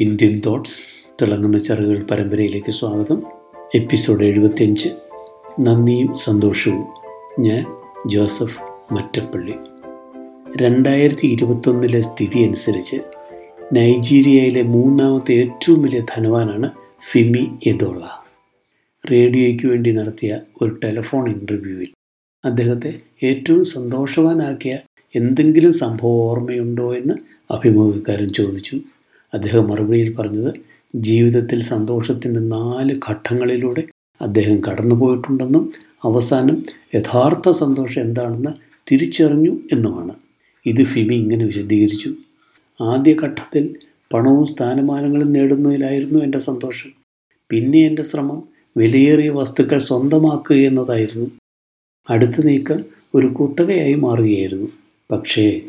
Indian thoughts തിളങ്ങുന്ന ചെറുകൾ പരമ്പരയിലേക്ക് സ്വാഗതം. എപ്പിസോഡ് എഴുപത്തിയഞ്ച് നന്ദിയും സന്തോഷവും. ഞാൻ ജോസഫ് മറ്റപ്പള്ളി. രണ്ടായിരത്തി ഇരുപത്തൊന്നിലെ സ്ഥിതി അനുസരിച്ച് നൈജീരിയയിലെ മൂന്നാമത്തെ ഏറ്റവും വലിയ ധനവാനാണ് ഫിമി എദോള. റേഡിയോയ്ക്ക് വേണ്ടി നടത്തിയ ഒരു ടെലിഫോൺ ഇന്റർവ്യൂവിൽ അദ്ദേഹത്തെ ഏറ്റവും സന്തോഷവാനാക്കിയ എന്തെങ്കിലും സംഭവം ഓർമ്മയുണ്ടോ എന്ന് അഭിമുഖക്കാരൻ ചോദിച്ചു. അദ്ദേഹം മറുപടിയിൽ പറഞ്ഞത് ജീവിതത്തിൽ സന്തോഷത്തിന്റെ നാല് ഘട്ടങ്ങളിലൂടെ അദ്ദേഹം കടന്നുപോയിട്ടുണ്ടെന്നും അവസാനം യഥാർത്ഥ സന്തോഷം എന്താണെന്ന് തിരിച്ചറിഞ്ഞു എന്നുമാണ്. ഇത് ഫിമി ഇങ്ങനെ വിശദീകരിച്ചു. ആദ്യ ഘട്ടത്തിൽ പണവും സ്ഥാനമാനങ്ങളും നേടുന്നതിലായിരുന്നു എന്റെ സന്തോഷം. പിന്നെ എന്റെ ശ്രമം വിലയേറിയ വസ്തുക്കൾ സ്വന്തമാക്കുക എന്നതായിരുന്നു. അടുത്ത നീക്കം ഒരു കുത്തകയായി മാറുകയായിരുന്നു. പക്ഷേ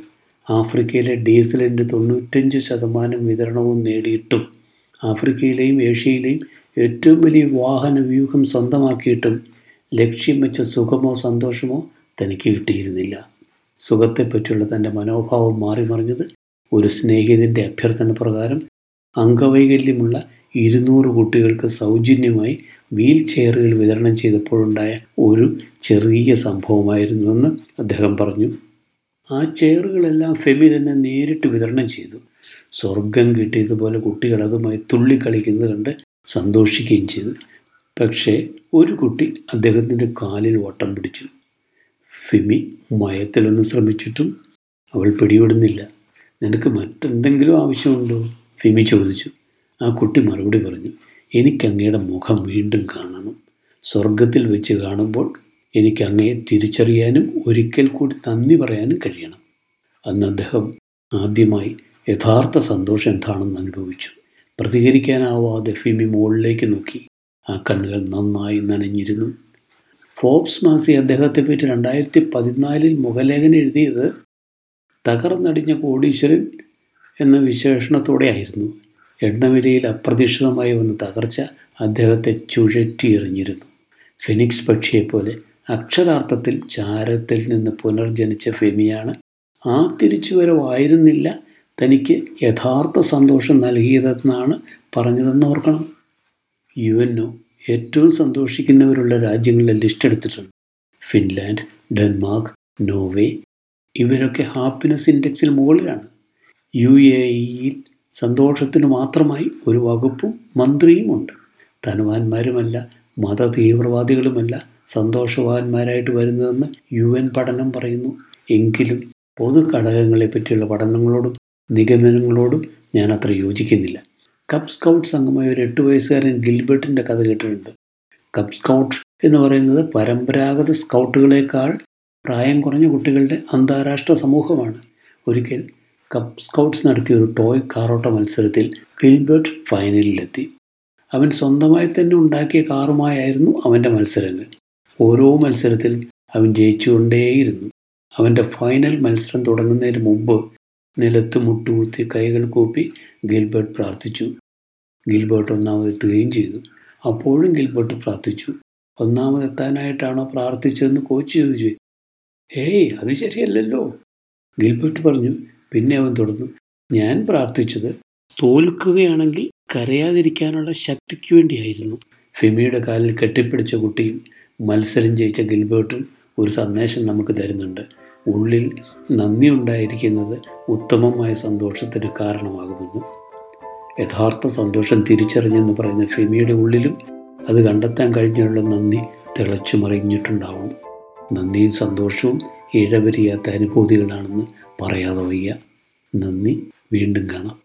ആഫ്രിക്കയിലെ ഡീസലിന്റെ തൊണ്ണൂറ്റഞ്ച് ശതമാനം വിതരണവും നേടിയിട്ടും ആഫ്രിക്കയിലെയും ഏഷ്യയിലെയും ഏറ്റവും വലിയ വാഹന വ്യൂഹം സ്വന്തമാക്കിയിട്ടും ലക്ഷ്യം വെച്ച സുഖമോ സന്തോഷമോ തനിക്ക് കിട്ടിയിരുന്നില്ല. സുഖത്തെപ്പറ്റിയുള്ള തന്റെ മനോഭാവം മാറിമറിഞ്ഞത് ഒരു സ്നേഹിതന്റെ അഭ്യർത്ഥന പ്രകാരം അംഗവൈകല്യമുള്ള ഇരുന്നൂറ് കുട്ടികൾക്ക് സൗജന്യമായി വീൽ ചെയറുകൾ വിതരണം ചെയ്തപ്പോഴുണ്ടായ ഒരു ചെറിയ സംഭവമായിരുന്നുവെന്ന് അദ്ദേഹം പറഞ്ഞു. ആ ചെയറുകളെല്ലാം ഫെമി തന്നെ നേരിട്ട് വിതരണം ചെയ്തു. സ്വർഗം കിട്ടിയതുപോലെ കുട്ടികൾ അതുമായി തുള്ളിക്കളിക്കുന്നത് കണ്ട് സന്തോഷിക്കുകയും ചെയ്തു. പക്ഷേ ഒരു കുട്ടി അദ്ദേഹത്തിന്റെ കാലിൽ ഓട്ടം പിടിച്ചു. ഫിമി മയത്തിലൊന്ന് ശ്രമിച്ചിട്ടും അവൾ പിടിപെടുന്നില്ല. നിനക്ക് മറ്റെന്തെങ്കിലും ആവശ്യമുണ്ടോ? ഫിമി ചോദിച്ചു. ആ കുട്ടി മറുപടി പറഞ്ഞു. എനിക്കങ്ങയുടെ മുഖം വീണ്ടും കാണണം. സ്വർഗത്തിൽ വെച്ച് കാണുമ്പോൾ എനിക്ക് അങ്ങയെ തിരിച്ചറിയാനും ഒരിക്കൽ കൂടി നന്ദി പറയാനും കഴിയണം. അന്ന് അദ്ദേഹം ആദ്യമായി യഥാർത്ഥ സന്തോഷം എന്താണെന്ന് അനുഭവിച്ചു. പ്രതികരിക്കാനാവാതെ ഫിമി മുകളിലേക്ക് നോക്കി. ആ കണ്ണുകൾ നന്നായി നനഞ്ഞിരുന്നു. ഫോബ്സ് മാസി അദ്ദേഹത്തെ പറ്റി രണ്ടായിരത്തി പതിനാലിൽ മുഖലേഖനം എഴുതിയത് തകർന്നടിഞ്ഞ കോടീശ്വരൻ എന്ന വിശേഷണത്തോടെ ആയിരുന്നു എണ്ണവിലയിൽ അപ്രതീക്ഷിതമായി വന്ന തകർച്ച അദ്ദേഹത്തെ ചുഴറ്റിയെറിഞ്ഞിരുന്നു. ഫിനിക്സ് പക്ഷിയെപ്പോലെ അക്ഷരാർത്ഥത്തിൽ ചാരത്തിൽ നിന്ന് പുനർജനിച്ച ഫെമിയാണ്. ആ തിരിച്ചുവരവായിരുന്നില്ല. തനിക്ക് യഥാർത്ഥ സന്തോഷം നൽകിയതെന്നാണ് പറഞ്ഞതെന്ന് ഓർക്കണം. യു എൻ ഒ ഏറ്റവും സന്തോഷിക്കുന്നവരുള്ള രാജ്യങ്ങളെ ലിസ്റ്റ് എടുത്തിട്ടുണ്ട് ഫിൻലാൻഡ് ഡെൻമാർക്ക് നോർവേ ഇവരൊക്കെ ഹാപ്പിനെസ് ഇൻഡെക്സിൽ മുകളിലാണ്. യു എ ഇയിൽ സന്തോഷത്തിന് മാത്രമായി ഒരു വകുപ്പും മന്ത്രിയുമുണ്ട് ധനവാന്മാരുമല്ല മത തീവ്രവാദികളുമല്ല സന്തോഷവാന്മാരായിട്ട് വരുന്നതെന്ന് യു എൻ പഠനം പറയുന്നു. എങ്കിലും പൊതു ഘടകങ്ങളെ പറ്റിയുള്ള പഠനങ്ങളോടും നിഗമനങ്ങളോടും ഞാൻ അത്ര യോജിക്കുന്നില്ല. കപ്പ് സ്കൗട്ട്സ് അംഗമായ ഒരു എട്ട് വയസ്സുകാരൻ ഗിൽബർട്ടിന്റെ കഥ കേട്ടിട്ടുണ്ട്. കപ്പ് സ്കൗട്ട് എന്ന് പറയുന്നത് പരമ്പരാഗത സ്കൗട്ടുകളേക്കാൾ പ്രായം കുറഞ്ഞ കുട്ടികളുടെ അന്താരാഷ്ട്ര സമൂഹമാണ്. ഒരിക്കൽ കപ്പ് സ്കൗട്ട്സ് നടത്തിയ ഒരു ടോയ് കാറോട്ട മത്സരത്തിൽ ഗിൽബർട്ട് ഫൈനലിലെത്തി. അവൻ സ്വന്തമായി തന്നെ ഉണ്ടാക്കിയ കാറുമായായിരുന്നു അവന്റെ മത്സരങ്ങൾ. ഓരോ മത്സരത്തിലും അവൻ ജയിച്ചുകൊണ്ടേയിരുന്നു. അവന്റെ ഫൈനൽ മത്സരം തുടങ്ങുന്നതിന് മുമ്പ് നിലത്ത് മുട്ടുകുത്തി കൈകൾ കൂപ്പി ഗിൽബർട്ട് പ്രാർത്ഥിച്ചു. ഗിൽബർട്ട് ഒന്നാമതെത്തുകയും ചെയ്തു. അപ്പോഴും ഗിൽബർട്ട് പ്രാർത്ഥിച്ചു. ഒന്നാമതെത്താനായിട്ടാണോ പ്രാർത്ഥിച്ചതെന്ന് കോച്ച് ചോദിച്ചു. ഏയ് അത് ശരിയല്ലല്ലോ ഗിൽബർട്ട് പറഞ്ഞു. പിന്നെ അവൻ തുടർന്നു. ഞാൻ പ്രാർത്ഥിച്ചത് തോൽക്കുകയാണെങ്കിൽ കരയാതിരിക്കാനുള്ള ശക്തിക്ക് വേണ്ടിയായിരുന്നു. ഫെമിയുടെ കാലിൽ കെട്ടിപ്പിടിച്ച കുട്ടിയും മത്സരം ജയിച്ച ഗിൽബേർട്ട് ഒരു സന്ദേശം നമുക്ക് തരുന്നുണ്ട്. ഉള്ളിൽ നന്ദി ഉണ്ടായിരിക്കുന്നത് ഉത്തമമായ സന്തോഷത്തിന് കാരണമാകുമെന്ന്. യഥാർത്ഥ സന്തോഷം തിരിച്ചറിഞ്ഞെന്ന് പറയുന്ന ഫെമിയുടെ ഉള്ളിലും അത് കണ്ടെത്താൻ കഴിഞ്ഞുള്ള നന്ദി തിളച്ചു മറിഞ്ഞിട്ടുണ്ടാവണം നന്ദിയും സന്തോഷവും ഇഴവരിയാത്ത അനുഭൂതികളാണെന്ന് പറയാതെ വയ്യ. നന്ദി വീണ്ടും കാണാം.